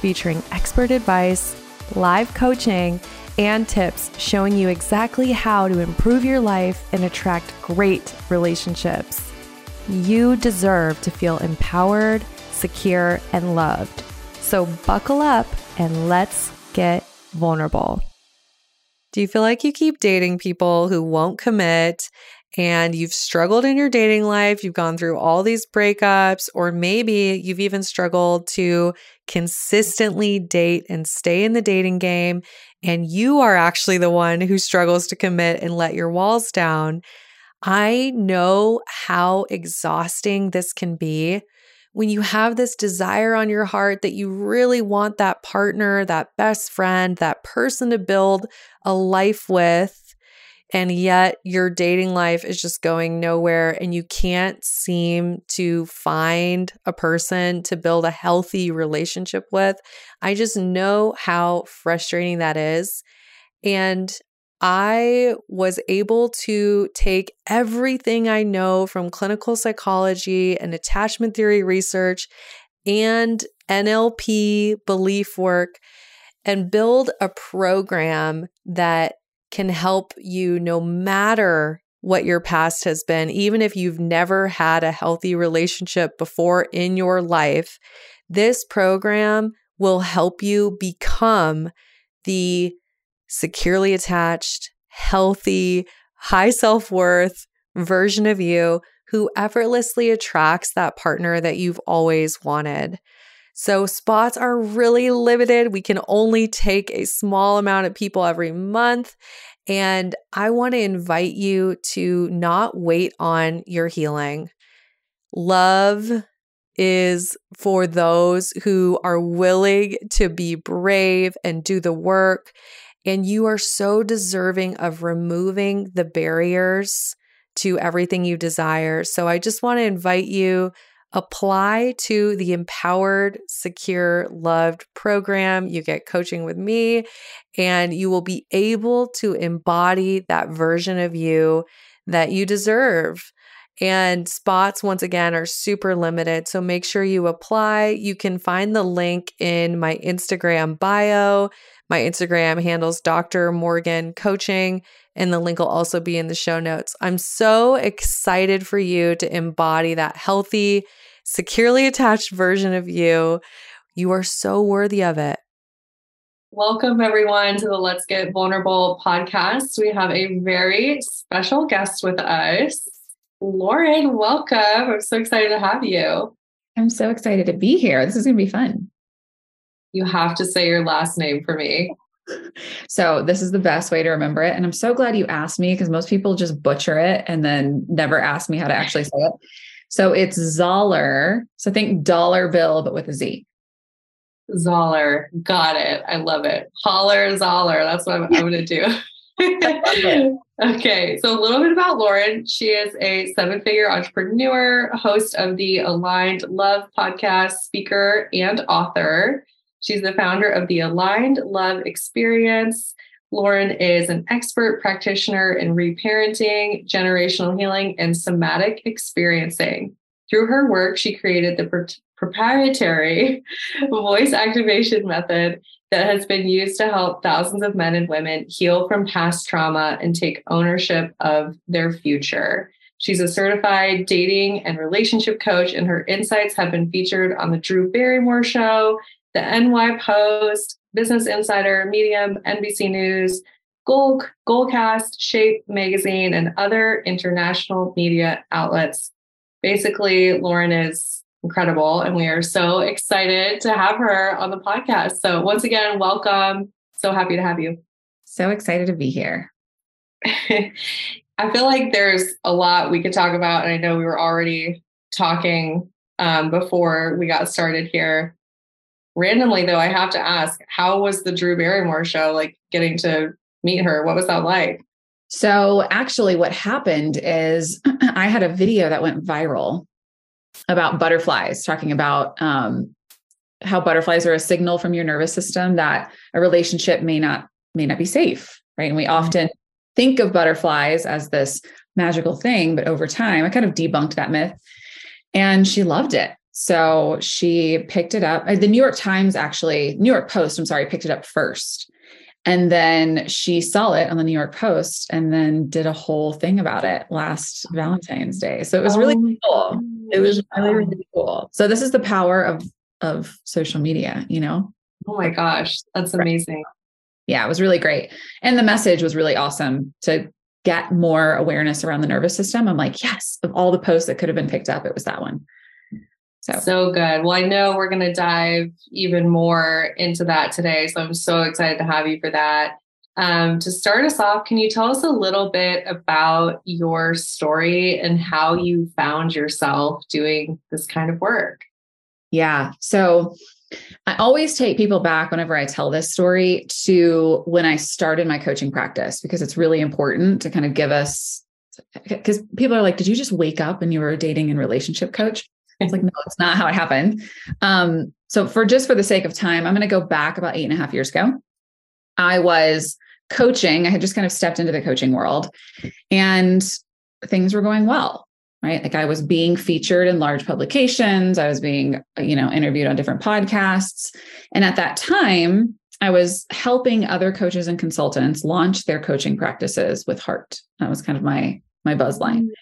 featuring expert advice, live coaching, and tips showing you exactly how to improve your life and attract great relationships. You deserve to feel empowered, secure, and loved. So buckle up and let's get vulnerable. Do you feel like you keep dating people who won't commit and you've struggled in your dating life, you've gone through all these breakups, or maybe you've even struggled to consistently date and stay in the dating game, and you are actually the one who struggles to commit and let your walls down. I know how exhausting this can be when you have this desire on your heart that you really want that partner, that best friend, that person to build a life with and yet your dating life is just going nowhere and you can't seem to find a person to build a healthy relationship with. I just know how frustrating that is. And I was able to take everything I know from clinical psychology and attachment theory research and NLP belief work and build a program that can help you no matter what your past has been, even if you've never had a healthy relationship before in your life. This program will help you become the securely attached, healthy, high self worth version of you who effortlessly attracts that partner that you've always wanted. So, spots are really limited. We can only take a small amount of people every month. And I want to invite you to not wait on your healing. Love is for those who are willing to be brave and do the work. And you are so deserving of removing the barriers to everything you desire. So I just want to invite you apply to the Empowered, Secure, Loved program. You get coaching with me, and you will be able to embody that version of you that you deserve. And spots, once again, are super limited. So make sure you apply. You can find the link in my Instagram bio. My Instagram handles Dr. Morgan Coaching, and the link will also be in the show notes. I'm so excited for you to embody that healthy, securely attached version of you. You are so worthy of it. Welcome, everyone, to the Let's Get Vulnerable podcast. We have a very special guest with us. Lauren, welcome. I'm so excited to have you. I'm so excited to be here. This is going to be fun. You have to say your last name for me. So, this is the best way to remember it. And I'm so glad you asked me because most people just butcher it and then never ask me how to actually say it. So, it's Zoeller. So, think dollar bill, but with a Z. Zoeller. Got it. I love it. Holler Zoeller. That's what I'm, I'm going to do. okay, so a little bit about Lauren. She is a seven figure entrepreneur, host of the Aligned Love podcast, speaker, and author. She's the founder of the Aligned Love Experience. Lauren is an expert practitioner in reparenting, generational healing, and somatic experiencing. Through her work, she created the proprietary voice activation method that has been used to help thousands of men and women heal from past trauma and take ownership of their future. She's a certified dating and relationship coach, and her insights have been featured on the Drew Barrymore Show, the NY Post, Business Insider, Medium, NBC News, Goal, Goalcast, Shape Magazine, and other international media outlets. Basically, Lauren is incredible. And we are so excited to have her on the podcast. So, once again, welcome. So happy to have you. So excited to be here. I feel like there's a lot we could talk about. And I know we were already talking um, before we got started here. randomly though, I have to ask, how was the Drew Barrymore show like getting to meet her? What was that like? So, actually, what happened is I had a video that went viral about butterflies, talking about um, how butterflies are a signal from your nervous system that a relationship may not may not be safe, right? And we mm-hmm. often think of butterflies as this magical thing, but over time, I kind of debunked that myth, and she loved it. So she picked it up. Uh, the New York Times, actually, New York Post, I'm sorry, picked it up first. And then she saw it on the New York Post and then did a whole thing about it last Valentine's Day. So it was really oh, cool. It was really, really cool. So this is the power of of social media, you know? Oh my gosh, that's amazing. Yeah, it was really great. And the message was really awesome to get more awareness around the nervous system. I'm like, yes, of all the posts that could have been picked up, it was that one. So, so good. Well, I know we're going to dive even more into that today. So I'm so excited to have you for that. Um, to start us off, can you tell us a little bit about your story and how you found yourself doing this kind of work? Yeah. So I always take people back whenever I tell this story to when I started my coaching practice because it's really important to kind of give us because people are like, did you just wake up and you were a dating and relationship coach? It's like, no, it's not how it happened. Um, so for just for the sake of time, I'm going to go back about eight and a half years ago. I was coaching. I had just kind of stepped into the coaching world and things were going well, right? Like I was being featured in large publications. I was being, you know, interviewed on different podcasts. And at that time, I was helping other coaches and consultants launch their coaching practices with heart. That was kind of my my buzz line. Mm.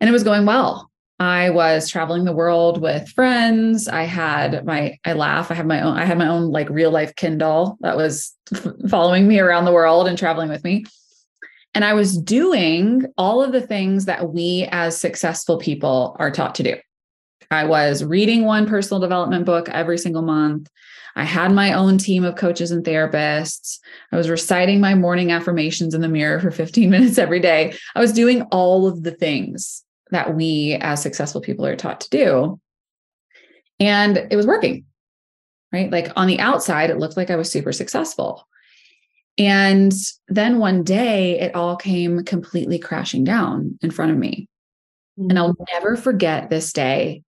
And it was going well. I was traveling the world with friends. I had my, I laugh. I have my own, I had my own like real life Ken doll that was following me around the world and traveling with me. And I was doing all of the things that we as successful people are taught to do. I was reading one personal development book every single month. I had my own team of coaches and therapists. I was reciting my morning affirmations in the mirror for 15 minutes every day. I was doing all of the things that we as successful people are taught to do. And it was working, right? Like on the outside, it looked like I was super successful. And then one day it all came completely crashing down in front of me. Mm-hmm. And I'll mm. never forget this day,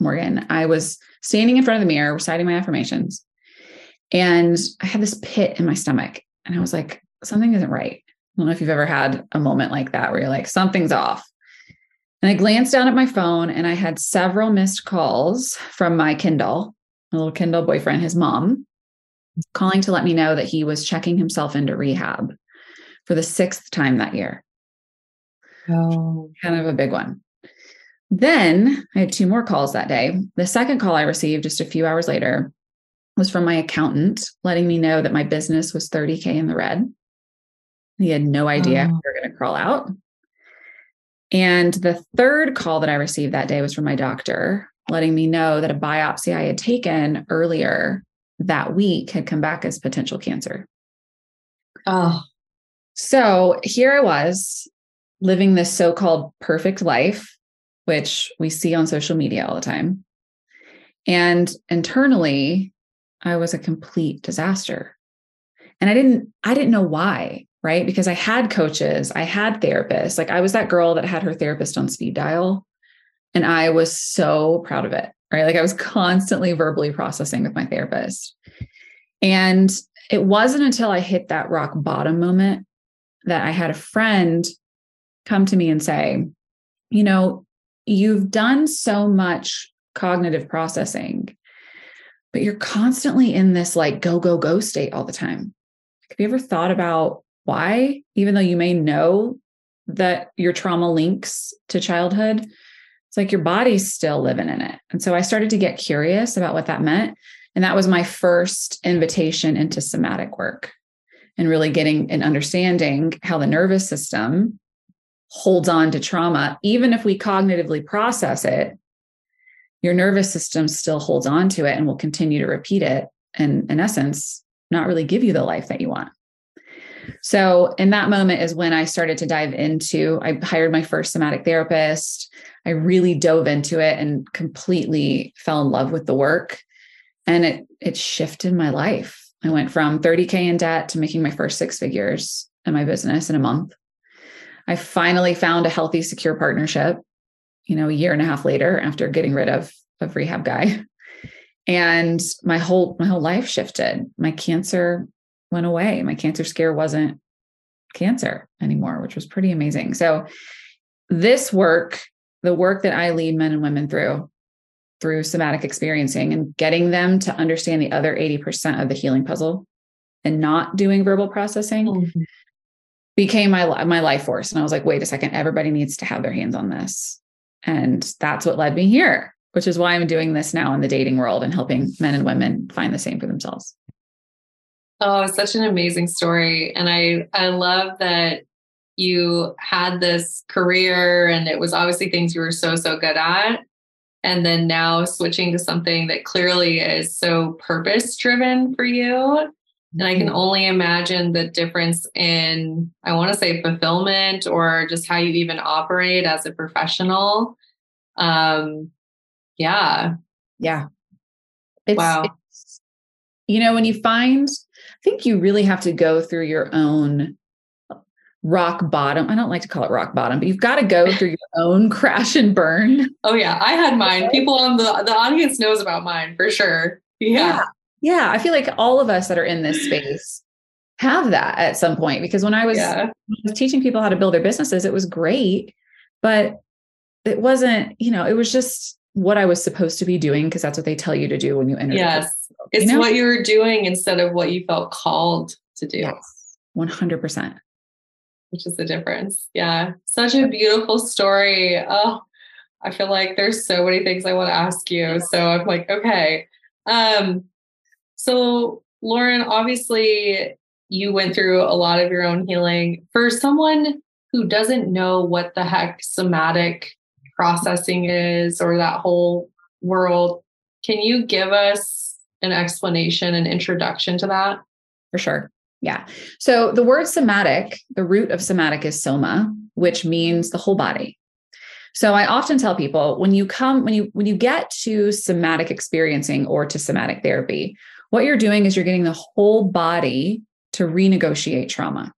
Morgan. I was standing in front of the mirror, reciting my affirmations, and I had this pit in my stomach. And I was like, something isn't right. I don't know if you've ever had a moment like that where you're like, something's off. And I glanced down at my phone and I had several missed calls from my Ken doll, my little Ken doll boyfriend, his mom, calling to let me know that he was checking himself into rehab for the sixth time that year. Oh, kind of a big one. Then I had two more calls that day. The second call I received just a few hours later was from my accountant letting me know that my business was 30K in the red. He had no idea oh. we were going to crawl out. And the third call that I received that day was from my doctor, letting me know that a biopsy I had taken earlier that week had come back as potential cancer. Oh. So here I was living this so called perfect life, which we see on social media all the time. And internally, I was a complete disaster. And I didn't I didn't know why right? Because I had coaches, I had therapists. Like I was that girl that had her therapist on speed dial. And I was so proud of it, right? Like I was constantly verbally processing with my therapist. And it wasn't until I hit that rock bottom moment that I had a friend come to me and say, you know, you've done so much cognitive processing, but you're constantly in this like go, go, go state all the time. Have you ever thought about why, even though you may know that your trauma links to childhood, it's like your body's still living in it. And so I started to get curious about what that meant. And that was my first invitation into somatic work and really getting and understanding how the nervous system holds on to trauma. Even if we cognitively process it, your nervous system still holds on to it and will continue to repeat it. And in essence, not really give you the life that you want. So, in that moment is when I started to dive into, I hired my first somatic therapist. I really dove into it and completely fell in love with the work. And it it shifted my life. I went from 30K in debt to making my first six figures in my business in a month. I finally found a healthy, secure partnership, you know, a year and a half later after getting rid of of rehab guy. And my whole my whole life shifted. My cancer went away. My cancer scare wasn't cancer anymore, which was pretty amazing. So this work, the work that I lead men and women through through somatic experiencing and getting them to understand the other 80% of the healing puzzle and not doing verbal processing mm-hmm. became my my life force and I was like wait a second everybody needs to have their hands on this and that's what led me here which is why I'm doing this now in the dating world and helping men and women find the same for themselves. Oh, such an amazing story. And I I love that you had this career and it was obviously things you were so so good at. And then now switching to something that clearly is so purpose driven for you. And i can mm-hmm. only imagine the difference in i want to say fulfillment or just how you even operate as a professional. Um yeah. Yeah. It's, wow. it's, you know when you find think you really have to go through your own rock bottom. I don't like to call it rock bottom, but you've got to go through your own crash and burn. Oh yeah, I had mine. People on the the audience knows about mine for sure. Yeah. yeah. Yeah, I feel like all of us that are in this space have that at some point because when I was, yeah. when I was teaching people how to build their businesses, it was great, but it wasn't, you know, it was just what I was supposed to be doing because that's what they tell you to do when you enter. Yes. it's you know? what you were doing instead of what you felt called to do. Yes. 100% which is the difference. Yeah. Such a beautiful story. Oh, I feel like there's so many things I want to ask you. So I'm like, okay. Um, so Lauren, obviously you went through a lot of your own healing. For someone who doesn't know what the heck somatic processing is or that whole world, can you give us an explanation, an introduction to that? For sure. Yeah. So the word somatic, the root of somatic is soma, which means the whole body. So I often tell people when you come when you when you get to somatic experiencing or to somatic therapy, what you're doing is you're getting the whole body to renegotiate trauma.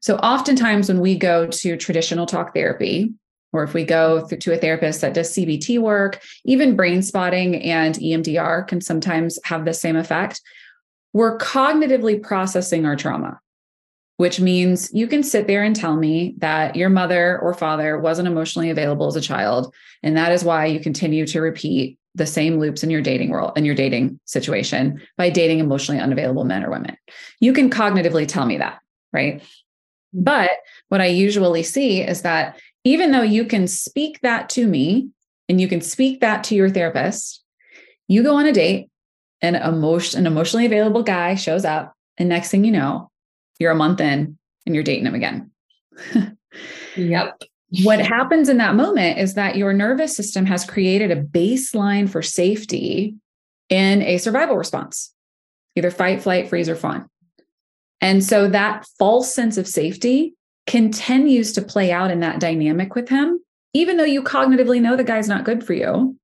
So oftentimes when we go to traditional talk therapy, or if we go to a therapist that does CBT work, even brain spotting and EMDR can sometimes have the same effect we're cognitively processing our trauma, which means you can sit there and tell me that your mother or father wasn't emotionally available as a child. And that is why you continue to repeat the same loops in your dating world, in your dating situation by dating emotionally unavailable men or women. You can cognitively tell me that, right? But what I usually see is that even though you can speak that to me and you can speak that to your therapist, you go on a date an emotion an emotionally available guy shows up and next thing you know you're a month in and you're dating him again. Yep. What happens in that moment is that your nervous system has created a baseline for safety in a survival response either fight flight freeze or fawn. And so that false sense of safety continues to play out in that dynamic with him even though you cognitively know the guy's not good for you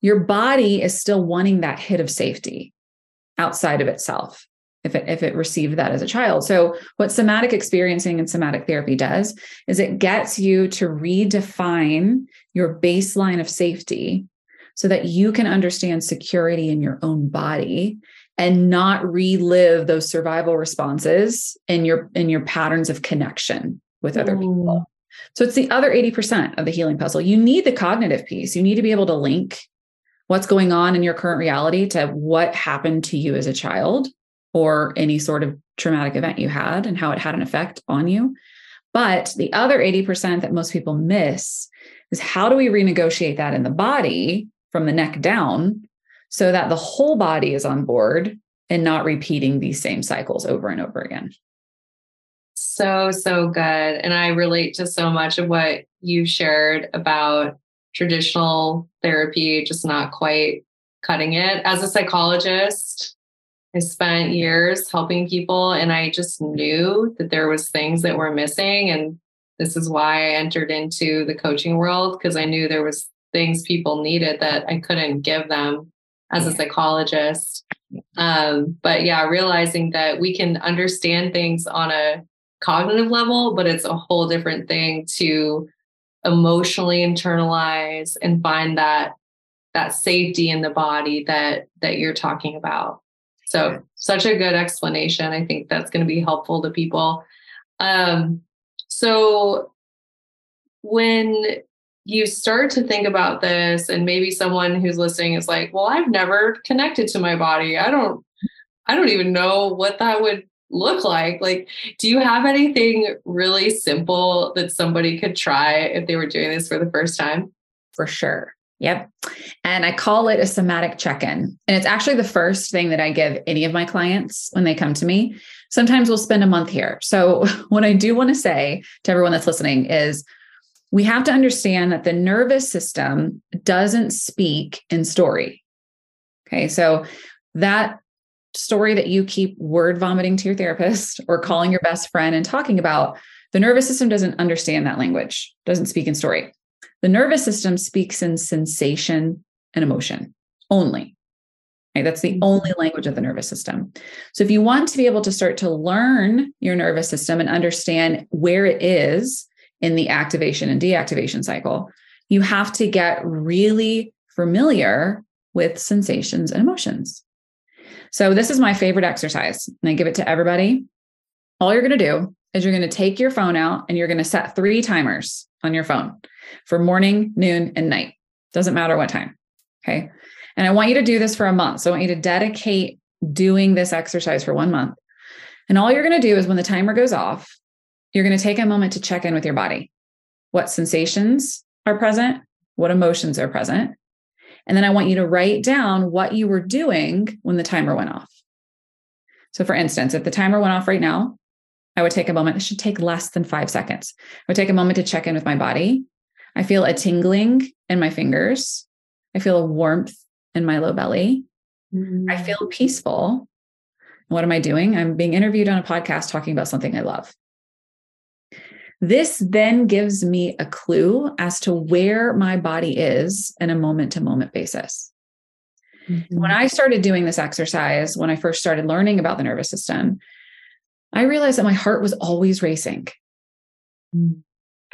your body is still wanting that hit of safety outside of itself if it if it received that as a child. So what somatic experiencing and somatic therapy does is it gets you to redefine your baseline of safety so that you can understand security in your own body and not relive those survival responses in your in your patterns of connection with other people. So it's the other 80% of the healing puzzle. You need the cognitive piece. You need to be able to link what's going on in your current reality to what happened to you as a child or any sort of traumatic event you had and how it had an effect on you. But the other 80% that most people miss is how do we renegotiate that in the body from the neck down so that the whole body is on board and not repeating these same cycles over and over again. So, so good. And I relate to so much of what you shared about traditional therapy, just not quite cutting it. As a psychologist, I spent years helping people and I just knew that there was things that were missing and this is why I entered into the coaching world because I knew there was things people needed that I couldn't give them as a psychologist. Um, but yeah, realizing that we can understand things on a cognitive level, but it's a whole different thing to emotionally internalize and find that that safety in the body that that you're talking about. So such a good explanation. I think that's going to be helpful to people. Um, so when you start to think about this and maybe someone who's listening is like well i've never connected to my body i don't i don't even know what that would look like like do you have anything really simple that somebody could try if they were doing this for the first time for sure Yep. And I call it a somatic check in. And it's actually the first thing that I give any of my clients when they come to me. Sometimes we'll spend a month here. So, what I do want to say to everyone that's listening is we have to understand that the nervous system doesn't speak in story. Okay. So that story that you keep word vomiting to your therapist or calling your best friend and talking about, the nervous system doesn't understand that language, doesn't speak in story. The nervous system speaks in sensation and emotion only. Okay, that's the mm-hmm. only language of the nervous system. So, if you want to be able to start to learn your nervous system and understand where it is in the activation and deactivation cycle, you have to get really familiar with sensations and emotions. So, this is my favorite exercise, and I give it to everybody. All you're going to do is you're going to take your phone out and you're going to set three timers on your phone for morning, noon, and night. Doesn't matter what time. Okay. And I want you to do this for a month. So, I want you to dedicate doing this exercise for one month. And all you're going to do is when the timer goes off, you're going to take a moment to check in with your body. What sensations are present? What emotions are present? And then I want you to write down what you were doing when the timer went off. So, for instance, if the timer went off right now, I would take a moment. It should take less than five seconds. I would take a moment to check in with my body. I feel a tingling in my fingers. I feel a warmth in my low belly. Mm-hmm. I feel peaceful. What am I doing? I'm being interviewed on a podcast talking about something I love. This then gives me a clue as to where my body is in a moment to moment basis. Mm-hmm. When I started doing this exercise, when I first started learning about the nervous system, I realized that my heart was always racing. Mm.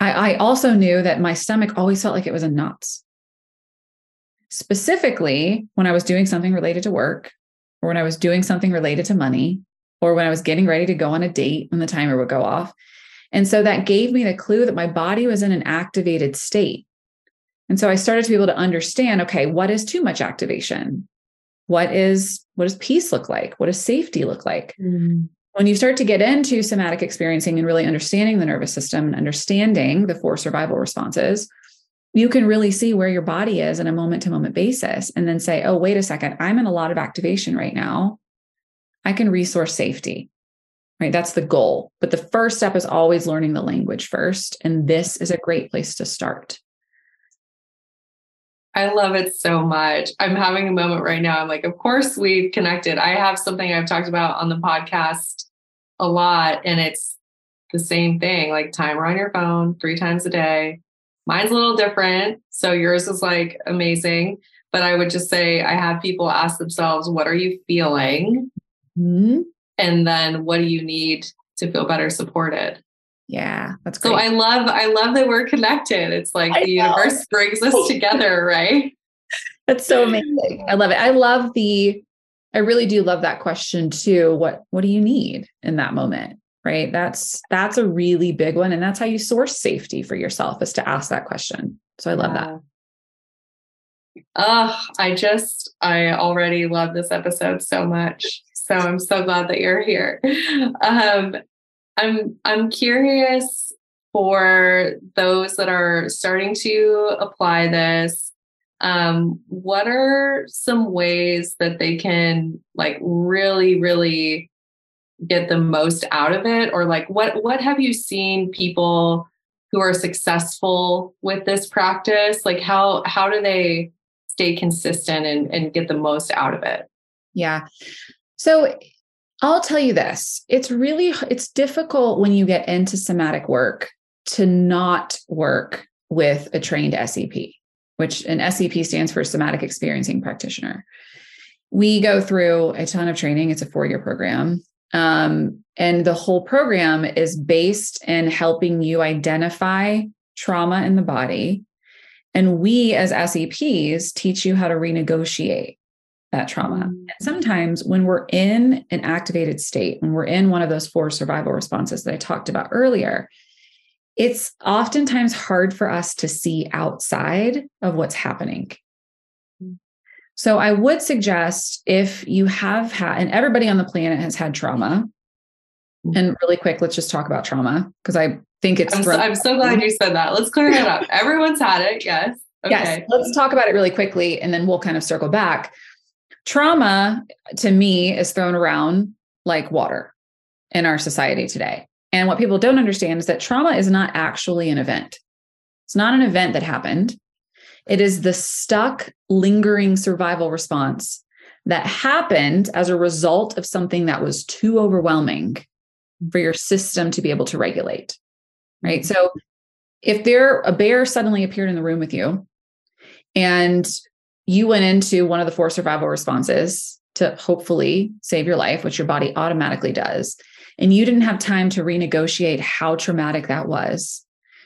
I, I also knew that my stomach always felt like it was in knots. Specifically, when I was doing something related to work, or when I was doing something related to money, or when I was getting ready to go on a date when the timer would go off, and so that gave me the clue that my body was in an activated state. And so I started to be able to understand okay, what is too much activation? What is what does peace look like? What does safety look like? Mm. When you start to get into somatic experiencing and really understanding the nervous system and understanding the four survival responses, you can really see where your body is in a moment to moment basis and then say, oh, wait a second, I'm in a lot of activation right now. I can resource safety right? That's the goal. But the first step is always learning the language first. And this is a great place to start. I love it so much. I'm having a moment right now. I'm like, of course we've connected. I have something I've talked about on the podcast a lot, and it's the same thing like timer on your phone three times a day. Mine's a little different. So yours is like amazing. But I would just say, I have people ask themselves, what are you feeling? Mm-hmm and then what do you need to feel better supported yeah that's great. so i love i love that we're connected it's like I the know. universe brings us together right that's so amazing i love it i love the i really do love that question too what what do you need in that moment right that's that's a really big one and that's how you source safety for yourself is to ask that question so i love yeah. that Oh, I just, I already love this episode so much. So I'm so glad that you're here. Um, I'm I'm curious for those that are starting to apply this. Um, what are some ways that they can like really, really get the most out of it? Or like what what have you seen people who are successful with this practice? Like how how do they stay consistent and, and get the most out of it? Yeah. So I'll tell you this, it's really it's difficult when you get into somatic work to not work with a trained SEP. which an SEP stands for somatic experiencing practitioner. We go through a ton of training. It's a four year program. Um, and the whole program is based in helping you identify trauma in the body. And we, as SEPs, teach you how to renegotiate that trauma. Mm. And sometimes when we're in an activated state, when we're in one of those four survival responses that I talked about earlier, it's oftentimes hard for us to see outside of what's happening. Mm. So I would suggest if you have had, and everybody on the planet has had trauma, mm. and really quick, let's just talk about trauma because I think it's. I'm so, I'm so, glad you said that. Let's clear that up. Everyone's had it. Yes. Okay. Yes. Let's talk about it really quickly and then we'll kind of circle back. Trauma to me is thrown around like water in our society today. And what people don't understand is that trauma is not actually an event. It's not an event that happened. It is the stuck, lingering survival response that happened as a result of something that was too overwhelming for your system to be able to regulate. Right. Mm-hmm. So if there a bear suddenly appeared in the room with you and you went into one of the four survival responses to hopefully save your life, which your body automatically does, and you didn't have time to renegotiate how traumatic that was,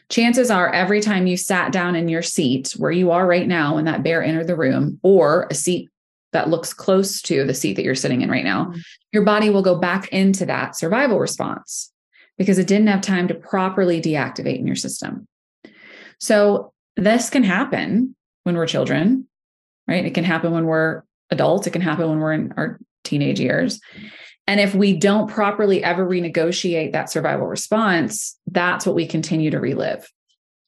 chances are every time you sat down in your seat where you are right now when that bear entered the room, or a seat that looks close to the seat that you're sitting in right now, mm-hmm. your body will go back into that survival response because it didn't have time to properly deactivate in your system. So, this can happen when we're children right? It can happen when we're adults, it can happen when we're in our teenage years. And if we don't properly ever renegotiate that survival response, that's what we continue to relive.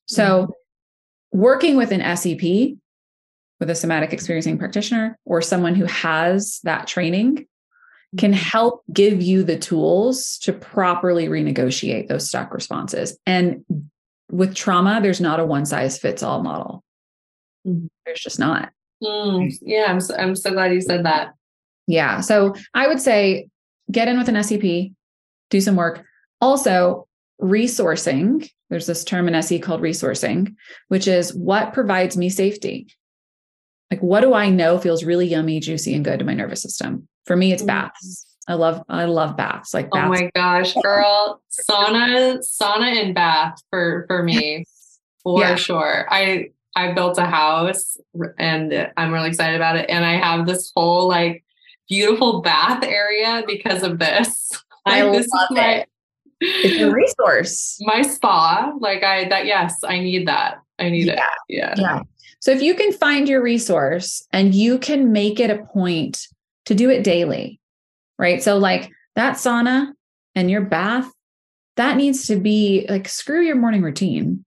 So, mm-hmm. working with an SEP, with a somatic experiencing practitioner, or someone who has that training can mm-hmm. help give you the tools to properly renegotiate those stuck responses. And with trauma, there's not a one size fits all model. Mm-hmm. There's just not. Mm, yeah, I'm so, I'm so glad you said that. Yeah. So I would say get in with an SEP, do some work. Also, resourcing. There's this term in SE called resourcing, which is what provides me safety. Like, what do I know feels really yummy, juicy, and good to my nervous system? For me, it's mm. baths. I love, I love baths. Like, baths. oh my gosh, girl, sauna, sauna and bath for for me, for yeah. sure. I I built a house and I'm really excited about it. And I have this whole like beautiful bath area because of this. Like, I this love my, it. It's a resource. My spa. Like I that yes, I need that. I need yeah. it. Yeah. Yeah. So if you can find your resource and you can make it a point to do it daily, right? So like that sauna and your bath, that needs to be like screw your morning routine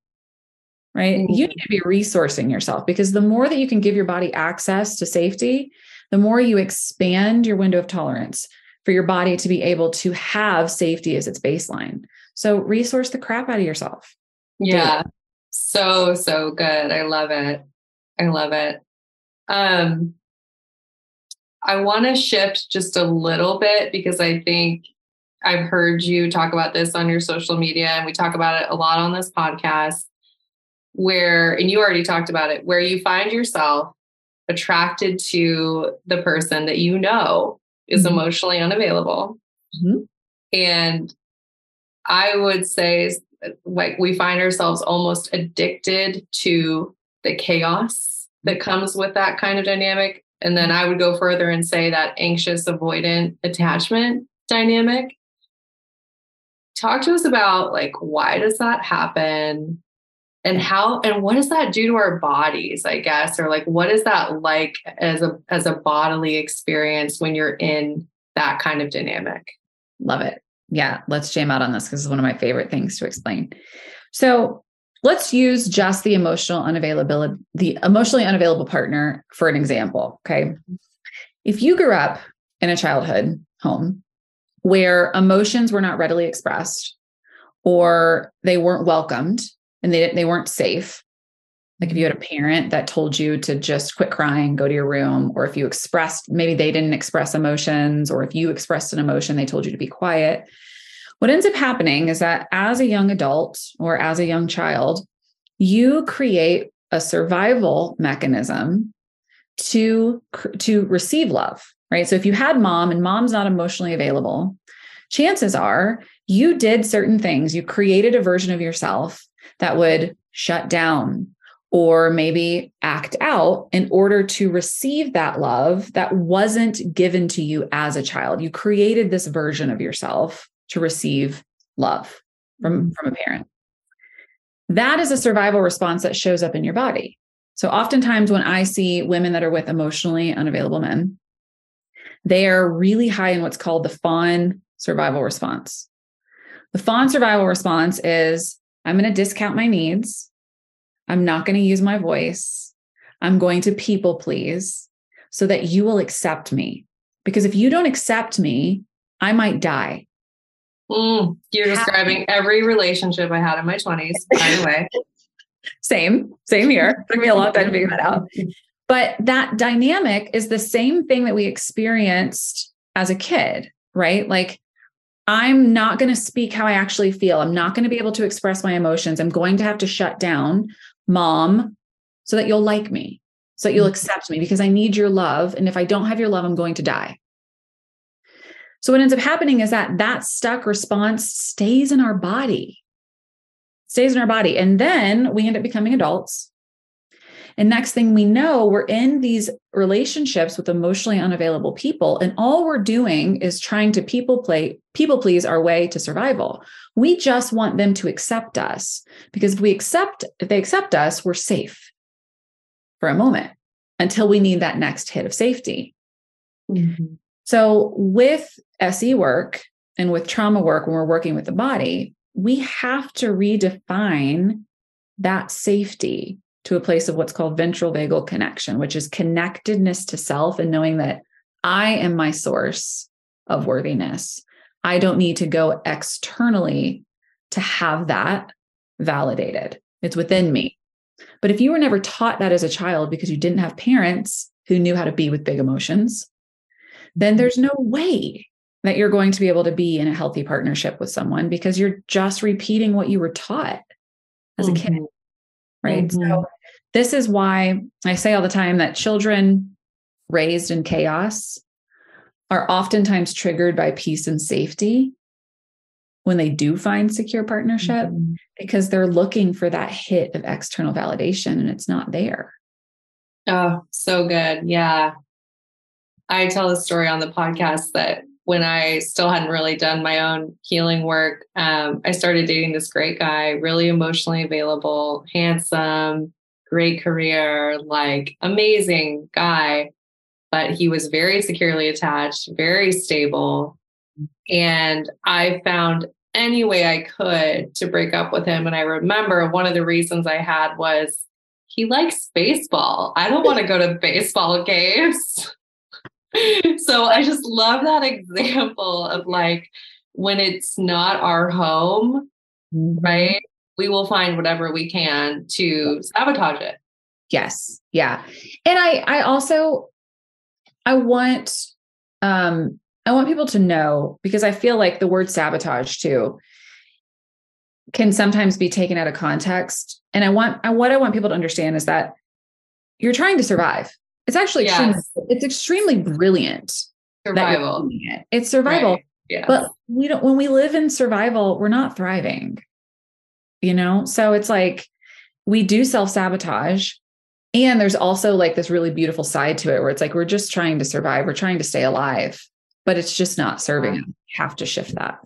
right? Mm-hmm. You need to be resourcing yourself because the more that you can give your body access to safety, the more you expand your window of tolerance for your body to be able to have safety as its baseline. So resource the crap out of yourself. Yeah. So, so good. I love it. I love it. Um, I want to shift just a little bit because I think I've heard you talk about this on your social media and we talk about it a lot on this podcast where, and you already talked about it, where you find yourself attracted to the person that you know is mm-hmm. emotionally unavailable. Mm-hmm. And I would say, like, we find ourselves almost addicted to the chaos that comes with that kind of dynamic. And then I would go further and say that anxious avoidant attachment dynamic. Talk to us about like why does that happen? And how and what does that do to our bodies i guess? Or like what is that like as a as a bodily experience when you're in that kind of dynamic? Love it. Yeah let's jam out on this because it's one of my favorite things to explain. So let's use just the emotional unavailability the emotionally unavailable partner for an example okay? If you grew up in a childhood home where emotions were not readily expressed or they weren't welcomed and they they weren't safe. Like if you had a mm. parent that told you to just quit crying go to your room or if you expressed maybe they didn't express emotions or if you expressed an emotion they told you to be quiet. What ends up happening is that as a young adult or as a young child you create a survival mechanism to to receive love right? So if you had mom and mom's not emotionally available chances are you did certain things. You created a version of yourself that would shut down or maybe act out in order to receive that love that wasn't given to you as a child you created this version of yourself to receive love from mm-hmm. from a parent that is a survival response that shows up in your body. So oftentimes when I see women that are with emotionally unavailable men, they are really high in what's called the fawn survival response. The fawn survival response is I'm going to discount my needs. I'm not going to use my voice. I'm going to people please so that you will accept me. Because if you don't accept me, I might die. Mm, you're describing every relationship I had in my 20s, by the way. same, same here. Took me a long time to figure that out. But that dynamic is the same thing that we experienced as a kid, right? Like, I'm not going to speak how I actually feel. I'm not going to be able to express my emotions. I'm going to have to shut down mom so that you'll like me, so that you'll mm. accept me because I need your love. And if I don't have your love, I'm going to die. So what ends up happening is that that stuck response stays in our body, stays in our body. And then we end up becoming adults. And next thing we know, we're in these relationships with emotionally unavailable people. And all we're doing is trying to people play, people please our way to survival. We just want them to accept us because if we accept, if they accept us, we're safe for a moment until we need that next hit of safety. Mm-hmm. So, with SE work and with trauma work, when we're working with the body, we have to redefine that safety to a place of what's called ventral vagal connection, which is connectedness to self and knowing that I am my source of worthiness. I don't need to go externally to have that validated. It's within me. But if you were never taught that as a child because you didn't have parents who knew how to be with big emotions, then there's no way that you're going to be able to be in a healthy partnership with someone because you're just repeating what you were taught as mm-hmm. a kid. Right. Mm-hmm. So, this is why I say all the time that children raised in chaos are oftentimes triggered by peace and safety when they do find secure partnership mm-hmm. because they're looking for that hit of external validation and it's not there. Oh, so good. Yeah. I tell a story on the podcast that when I still hadn't really done my own healing work, um, I started dating this great guy, really emotionally available, handsome, great career, like amazing guy. But he was very securely attached, very stable. And I found any way I could to break up with him. And I remember one of the reasons I had was he likes baseball. I don't want to go to baseball games. so I just love that example of like when it's not our home, mm-hmm. right? We will find whatever we can to sabotage it. Yes. Yeah. And I I also I want um I want people to know because I feel like the word sabotage too can sometimes be taken out of context. And I want I what I want people to understand is that you're trying to survive. It's actually yes. extremely, it's extremely brilliant. Survival. It. It's survival. Right. Yes. But we don't when we live in survival, we're not thriving. You know? So it's like we do self-sabotage. And there's also like this really beautiful side to it where it's like we're just trying to survive, we're trying to stay alive, but it's just not serving. You have to shift that.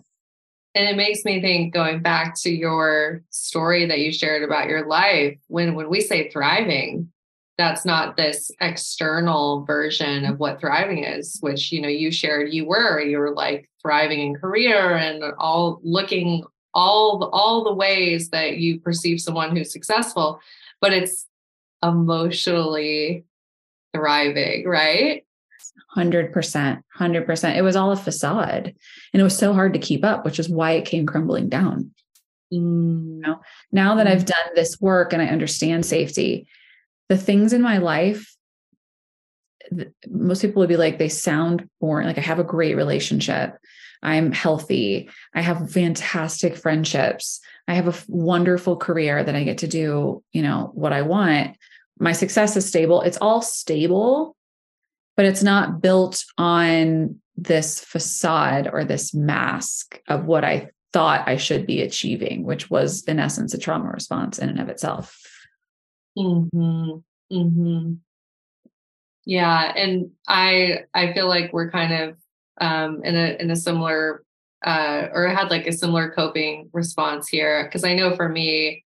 And it makes me think going back to your story that you shared about your life, when when we say thriving, that's not this external version of what thriving is which you know you shared you were you were like thriving in career and all looking all the, all the ways that you perceive someone who's successful but it's emotionally thriving right 100% 100% it was all a facade and it was so hard to keep up which is why it came crumbling down mm. you know now that i've mm. done this work and i understand safety the things in my life most people would be like they sound boring like i have a great relationship I'm healthy. I have fantastic friendships. I have a wonderful career that I get to do, you know, what I want. My success is stable. It's all stable, but it's not built on this facade or this mask of what I thought I should be achieving, which was in essence a trauma response in and of itself. Mm-hmm. Mm-hmm. Yeah, and I I feel like we're kind of um, in a in a similar uh, or had like a similar coping response here because I know for me,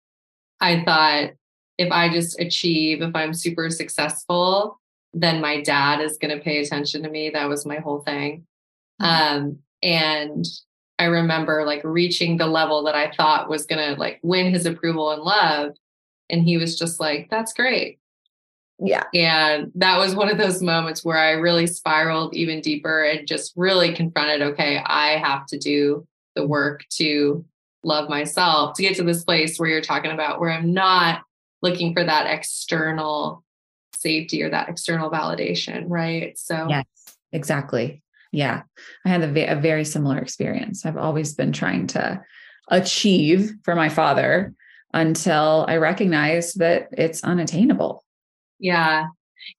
I thought if I just achieve, if I'm super successful, then my dad is going to pay attention to me. That was my whole thing. Mm-hmm. Um, and I remember like reaching the level that I thought was going to like win his approval and love. And he was just like, that's great. Yeah. And that was one of those moments where I really spiraled even deeper and just really confronted okay, I have to do the work to love myself to get to this place where you're talking about where I'm not looking for that external safety or that external validation, right? So, yes, exactly. Yeah. I had a, a very similar experience. I've always been trying to achieve for my father until I recognized that it's unattainable. Yeah.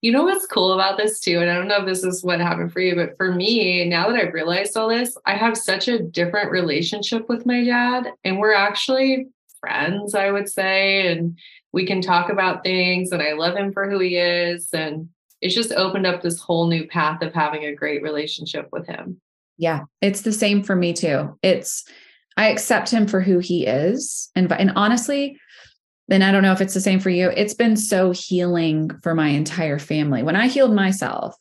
You know what's cool about this too? And I don't know if this is what happened for you, but for me, now that I've realized all this, I have such a different relationship with my dad. And we're actually friends, I would say. And we can talk about things. And I love him for who he is. And it's just opened up this whole new path of having a great relationship with him. Yeah. It's the same for me too. It's, I accept him for who he is. And, and honestly, then I don't know if it's the same for you. It's been so healing for my entire family. When I healed myself,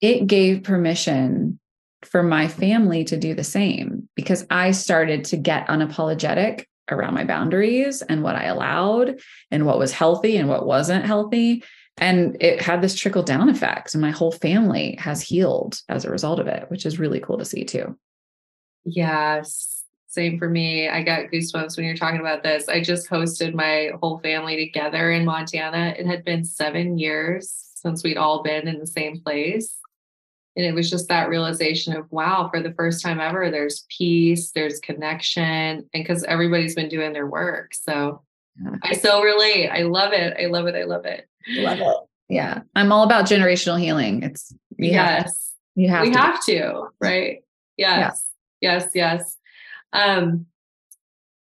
it gave permission for my family to do the same because I started to get unapologetic around my boundaries and what I allowed and what was healthy and what wasn't healthy. And it had this trickle down effect. And my whole family has healed as a result of it, which is really cool to see too. Yes. Same for me. I got goosebumps when you're talking about this. I just hosted my whole family together in Montana. It had been seven years since we'd all been in the same place. And it was just that realization of, wow, for the first time ever, there's peace, there's connection, and because everybody's been doing their work. So yeah. I so relate. I love it. I love it. I love it. Love it. Yeah. I'm all about generational healing. It's, yes. Have, you have we to. have to, right? Yes. Yeah. Yes. Yes. Um,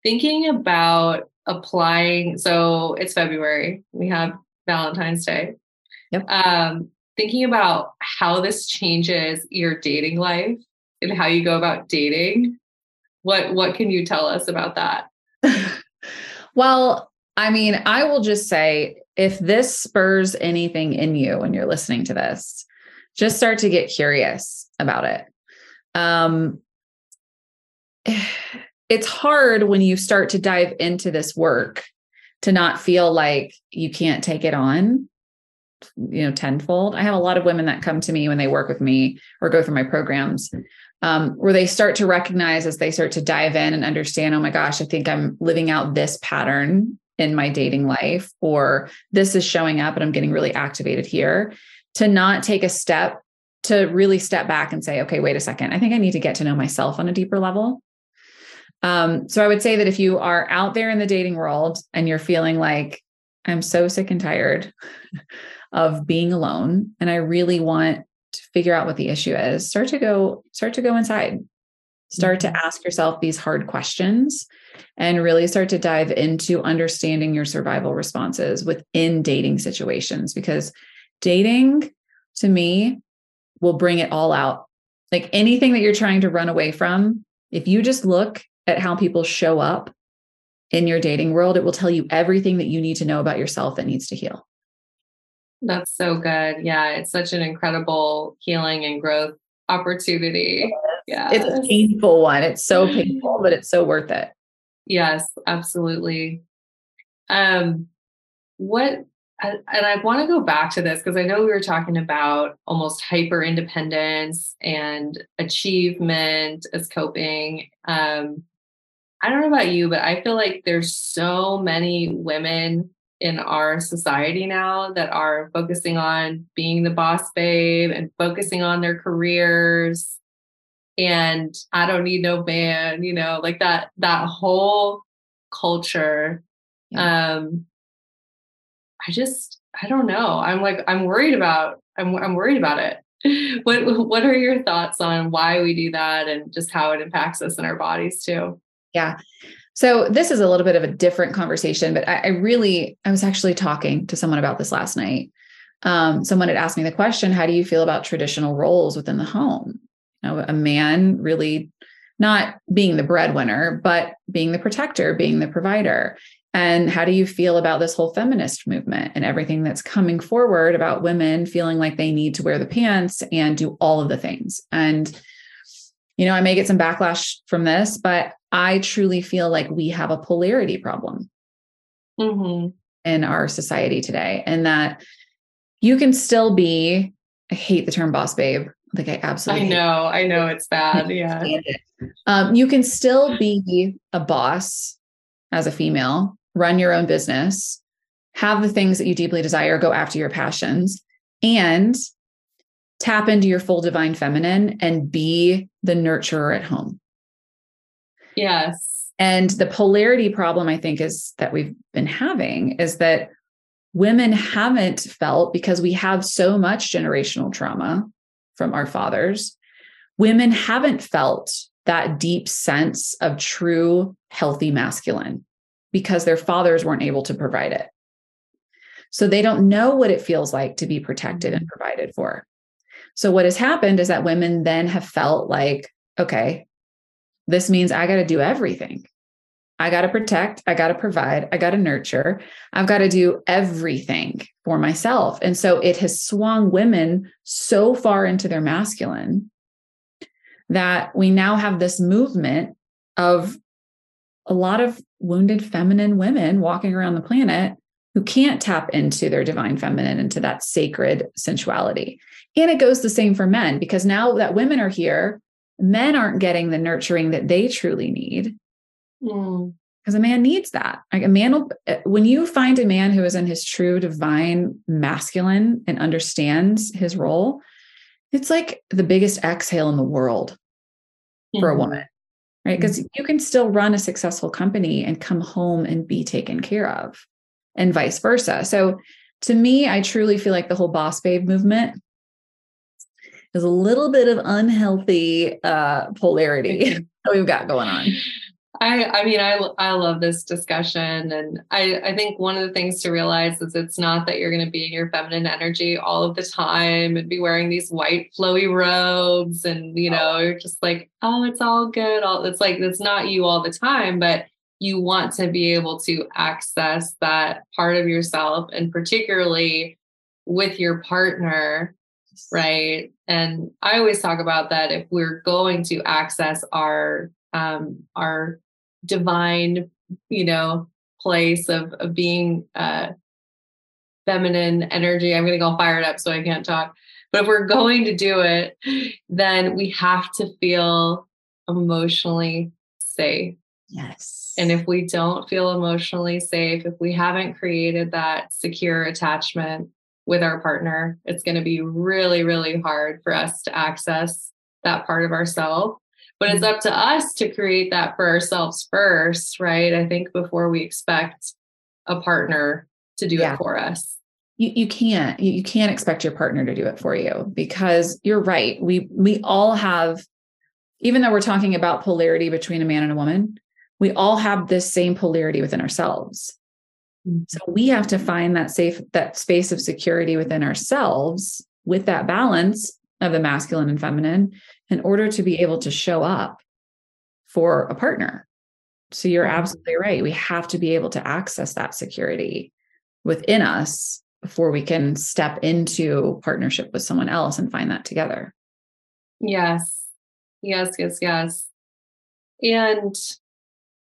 thinking about applying, so it's February, we have Valentine's Day. Yep. Um, thinking about how this changes your dating life and how you go about dating. What what can you tell us about that? well, I mean, I will just say if this spurs anything in you when you're listening to this, just start to get curious about it. Um, it's hard when you start to dive into this work to not feel like you can't take it on you know tenfold. I have a lot of women that come to me when they work with me or go through my programs um, where they start to recognize as they start to dive in and understand oh my gosh i think i'm living out this pattern in my dating life or this is showing up and i'm getting really activated here to not take a step to really step back and say okay wait a second. I think i need to get to know myself on a deeper level um, so I would say that if you are out there in the dating world and you're feeling like, I'm so sick and tired of being alone, and I really want to figure out what the issue is, start to go, start to go inside. Start mm-hmm. to ask yourself these hard questions and really start to dive into understanding your survival responses within dating situations because dating to me will bring it all out. Like anything that you're trying to run away from, if you just look at how people show up in your dating world, it will tell you everything that you need to know about yourself that needs to heal. That's so good. Yeah, it's such an incredible healing and growth opportunity. Yeah. It's a painful one. It's so painful, but it's so worth it. Yes, absolutely. Um what and I want to go back to this because I know we were talking about almost hyper independence and achievement as coping. Um, I don't know about you, but I feel like there's so many women in our society now that are focusing on being the boss babe and focusing on their careers. and I don't need no man, you know, like that that whole culture. Yeah. Um I just I don't know. I'm like I'm worried about I'm I'm worried about it. What what are your thoughts on why we do that and just how it impacts us in our bodies too? Yeah. So this is a little bit of a different conversation, but I, I really I was actually talking to someone about this last night. Um, someone had asked me the question, how do you feel about traditional roles within the home? You know, a man really not being the breadwinner, but being the protector, being the provider. And how do you feel about this whole feminist movement and everything that's coming forward about women feeling like they need to wear the pants and do all of the things? And, you know, I may get some backlash from this, but I truly feel like we have a polarity problem mm-hmm. in our society today. And that you can still be, I hate the term boss babe. Like I absolutely I know, I know it's bad. Yeah. Um, you can still be a boss as a female, run your own business, have the things that you deeply desire, go after your passions, and tap into your full divine feminine and be the nurturer at home. Yes. And the polarity problem, I think, is that we've been having is that women haven't felt because we have so much generational trauma from our fathers, women haven't felt that deep sense of true healthy masculine because their fathers weren't able to provide it. So they don't know what it feels like to be protected and mm-hmm. provided for. So what has happened is that women then have felt like, okay, this means I got to do everything. I got to protect, I got to provide, I got to nurture, I've got to do everything for myself. And so it has swung women so far into their masculine that we now have this movement of a lot of wounded feminine women walking around the planet who can't tap into their divine feminine, into that sacred sensuality. And it goes the same for men because now that women are here, men aren't getting the nurturing that they truly need Mm. Because a man needs that. Like a man will, eh, when you find a man who is in his true divine masculine and understands his role, it's like the biggest exhale in the world mm-hmm. for a mm-hmm. woman, right? Because mm-hmm. you can still run a successful company and come home and be taken care of, and vice versa. So to me, I truly feel like the whole boss babe movement is a little bit of unhealthy uh, polarity that we've got going on. I, I mean, I, I love this discussion. And I, I think one of the things to realize is it's not that you're going to be in your feminine energy all of the time and be wearing these white flowy robes. And, you know, oh. you're just like, oh, it's all good. All it's like, it's not you all the time, but you want to be able to access that part of yourself and particularly with your partner right and i always talk about that if we're going to access our um, our divine, you know, place of, of being uh, feminine energy. I'm going to go fired up so I can't talk. But if we're going to do it, then we have to feel emotionally safe. Yes. And if we don't feel emotionally safe, if we haven't created that secure attachment with our partner, it's going to be really, really hard for us to access that part of ourselves but it's mm-hmm. up to us to create that for ourselves first right i think before we expect a partner to do yeah. it for us you, you can't you can't expect your partner to do it for you because you're right we we all have even though we're talking about polarity between a man and a woman we all have this same polarity within ourselves. So we have to find that safe that space of security within ourselves with that balance of the masculine and feminine in order to be able to show up for a partner. So you're absolutely right. We have to be able to access that security within us before we can step into partnership with someone else and find that together. Yes. Yes, yes, yes. And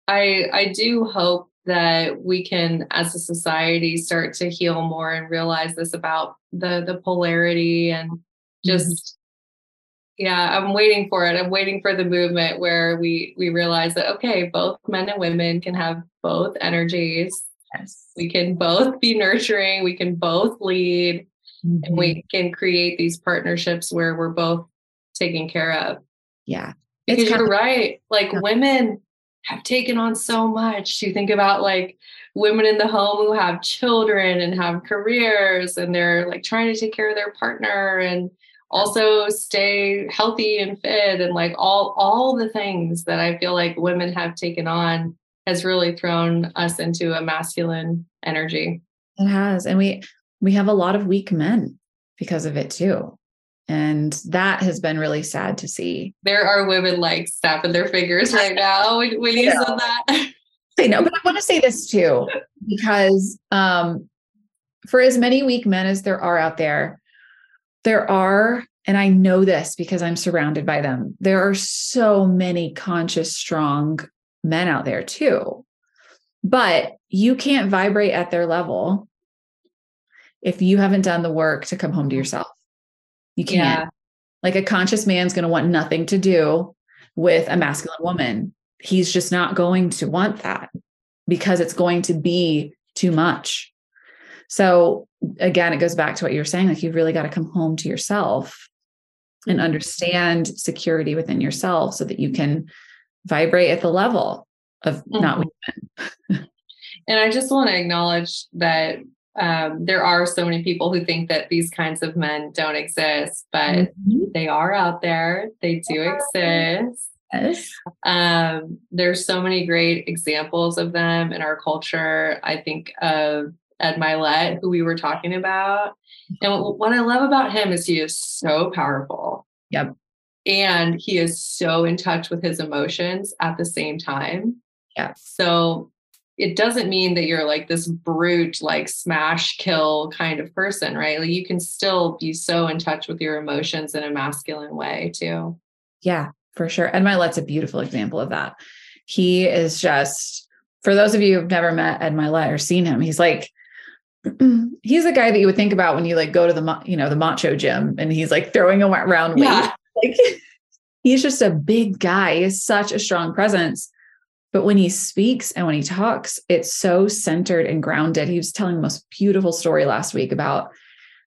I I do hope that we can as a society start to heal more and realize this about the the polarity and mm-hmm. just yeah i'm waiting for it i'm waiting for the movement where we we realize that okay both men and women can have both energies yes we can both be nurturing we can both lead mm-hmm. and we mm-hmm. can create these partnerships where we're both taken care of yeah Because It's you're right. Like Yeah. women have taken on so much. You think about like women in the home who have children and have careers and they're like trying to take care of their partner and also stay healthy and fit and like all all the things that I feel like women have taken on has really thrown us into a masculine energy. It has. And we we have a lot of weak men because of it too. And that has been really sad to see. There are women like snapping their fingers right now when, when you said that. I know, but I want to say this too, because um, for as many weak men as there are out there, there are, and I know this because I'm surrounded by them, there are so many conscious, strong men out there too. But you can't vibrate at their level if you haven't done the work to come home to yourself. You can't. Yeah. Like a conscious man's going to want nothing to do with a masculine woman. He's just not going to want that because it's going to be too much. So again, it goes back to what you're saying. Like you've really got to come home to yourself and understand security within yourself so that you can vibrate at the level of not Mhm. And I just want to acknowledge that um, there are so many people who think that these kinds of men don't exist, but Mhm. they are out there. They do exist. Yes. Um, there's so many great examples of them in our culture. I think of Ed Mylett, who we were talking about. And what what I love about him is he is so powerful. Yep. And he is so in touch with his emotions at the same time. Yeah. So it doesn't mean that you're like this brute, like smash kill kind of person, right? Like you can still be so in touch with your emotions in a masculine way too. Yeah, for sure. Ed Mylett's a beautiful example of that. He is just, for those of you who've never met Ed Mylett or seen him, he's like, he's the guy that you would think about when you like go to the, you know, the macho gym and he's like throwing around weight. Yeah. Like he's just a big guy. He has such a strong presence. But when he speaks and when he talks, it's so centered and grounded. He was telling the most beautiful story last week about,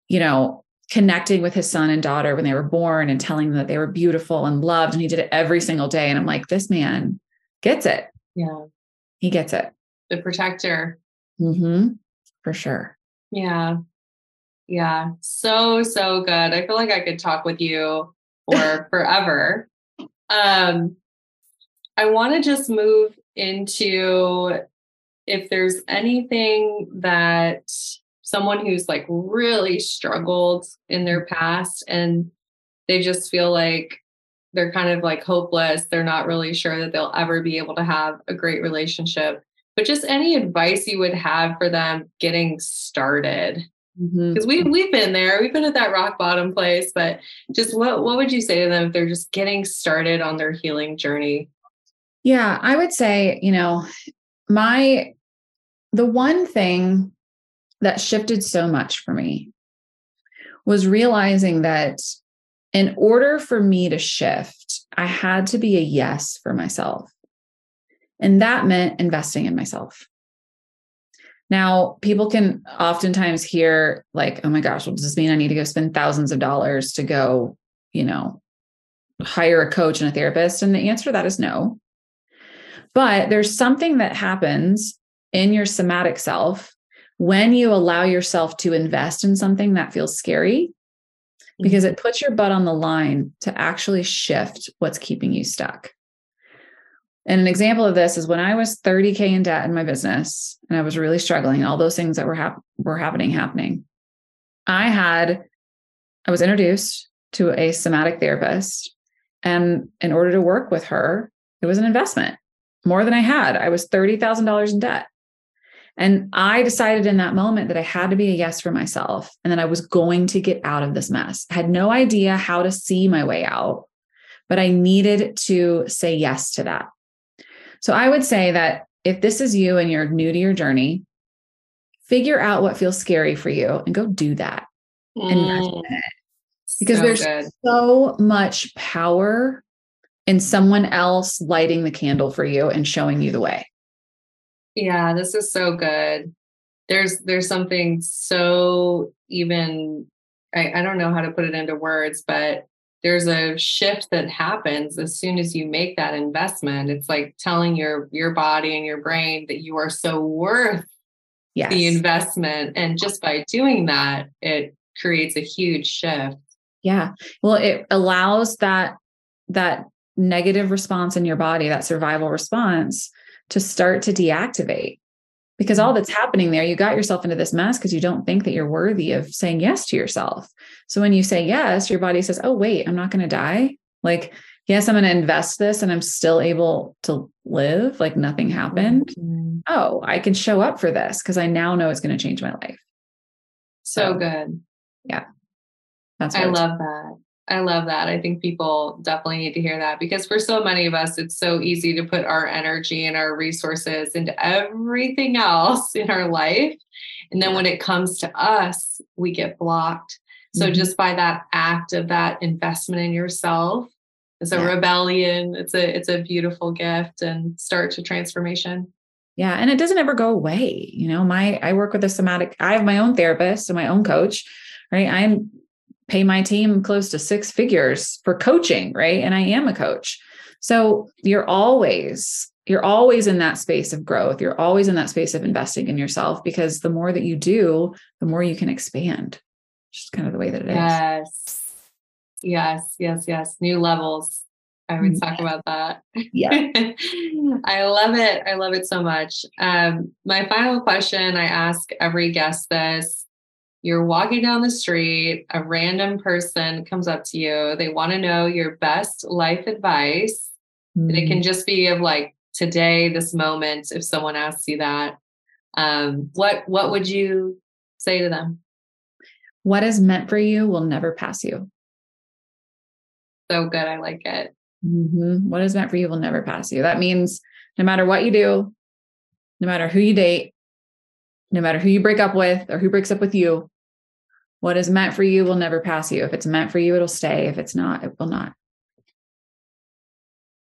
you know, connecting with his son and daughter when they were born and telling them that they were beautiful and loved. And he did it every single day. And I'm like, this man gets it. Yeah. He gets it. The protector. Mm-hmm. For sure. Yeah. Yeah. So, so good. I feel like I could talk with you for forever. Um, I want to just move into if there's anything that someone who's like really struggled in their past and they just feel like they're kind of like hopeless. They're not really sure that they'll ever be able to have a great relationship. But just any advice you would have for them getting started mm-hmm. because we we've been there we've been at that rock bottom place but just what what would you say to them if they're just getting started on their healing journey Yeah, I would say, you know, my the one thing that shifted so much for me was realizing that in order for me to shift, I had to be a yes for myself. And that meant investing in myself. Now, people can oftentimes hear, like, oh my gosh, well, does this mean I need to go spend thousands of dollars to go, you know, hire a coach and a therapist? And the answer to that is no. But there's something that happens in your somatic self when you allow yourself to invest in something that feels scary because it mm-hmm. puts your butt on the line to actually shift what's keeping you stuck. And an example of this is when I was 30K in debt in my business and I was really struggling, all those things that were, hap- were happening, happening. I had, I was introduced to a somatic therapist. And in order to work with her, it was an investment more than I had. I was $30,000 in debt. And I decided in that moment that I had to be a yes for myself and that I was going to get out of this mess. I had no idea how to see my way out, but I needed to say yes to that. So I would say that if this is you and you're new to your journey, figure out what feels scary for you and go do that. Mm, it. Because so there's good. so much power in someone else lighting the candle for you and showing you the way. yeah this is so good there's there's something so even I, I don't know how to put it into words but there's a shift that happens as soon as you make that investment. It's like telling your your body and your brain that you are so worth yes. the investment. And just by doing that, it creates a huge shift. Yeah. Well, it allows that that negative response in your body, that survival response to start to deactivate. Because all that's happening there, you got yourself into this mess because you don't think that you're worthy of saying yes to yourself. So when you say yes, your body says, Oh, wait, I'm not going to die. Like, yes, I'm going to invest this and I'm still able to live like nothing happened. Mm-hmm. Oh, I can show up for this because I now know it's going to change my life. So, so good. Yeah. That's I love that. I love that. I think people definitely need to hear that because for so many of us, it's so easy to put our energy and our resources into everything else in our life. And then when it comes to us, we get blocked. So mm-hmm. just by that act of that investment in yourself, it's a yeah. rebellion. It's a it's a beautiful gift and start to transformation. Yeah, and it doesn't ever go away. You know, my I work with a somatic. I have my own therapist and my own coach. Right, I'm pay my team close to six figures for coaching, right? And I am a coach. So you're always you're always in that space of growth. You're always in that space of investing in yourself because the more that you do, the more you can expand. Just kind of the way that it yes. is. Yes. Yes. Yes. New levels. I would talk about that. Yeah. I love it. I love it so much. Um, my final question I ask every guest this you're walking down the street, a random person comes up to you, they want to know your best life advice. Mm. And it can mm. just be of like today, this moment, if someone asks you that. Um, what what would you say to them? What is meant for you will never pass you. So good. I like it. Mm-hmm. What is meant for you will never pass you. That means no matter what you do, no matter who you date, no matter who you break up with or who breaks up with you, what is meant for you will never pass you. If it's meant for you, it'll stay. If it's not, it will not.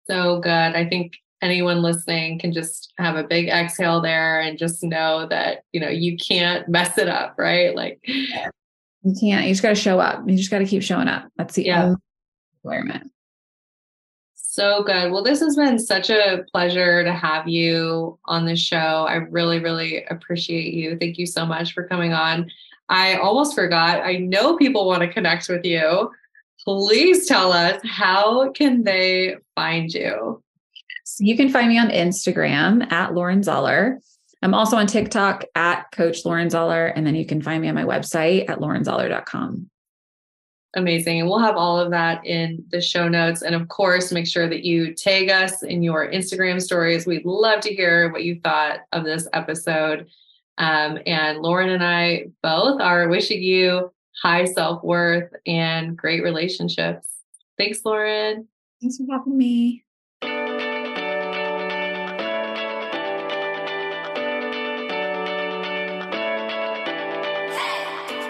So good. I think anyone listening can just have a big exhale there and just know that, you know, you can't mess it up, right? Like you can't, you just got to show up. You just got to keep showing up. That's the yeah. requirement. So good. Well, this has been such a pleasure to have you on the show. I really, really appreciate you. Thank you so much for coming on. I almost forgot. I know people want to connect with you. Please tell us how can they find you? So you can find me on Instagram at Lauren Zoeller. I'm also on TikTok at Coach Lauren Zoeller. And then you can find me on my website at laurenzoeller.com amazing. And we'll have all of that in the show notes. And of course, make sure that you tag us in your Instagram stories. We'd love to hear what you thought of this episode. Um, and Lauren and I both are wishing you high self worth and great relationships. Thanks, Lauren. Thanks for having me.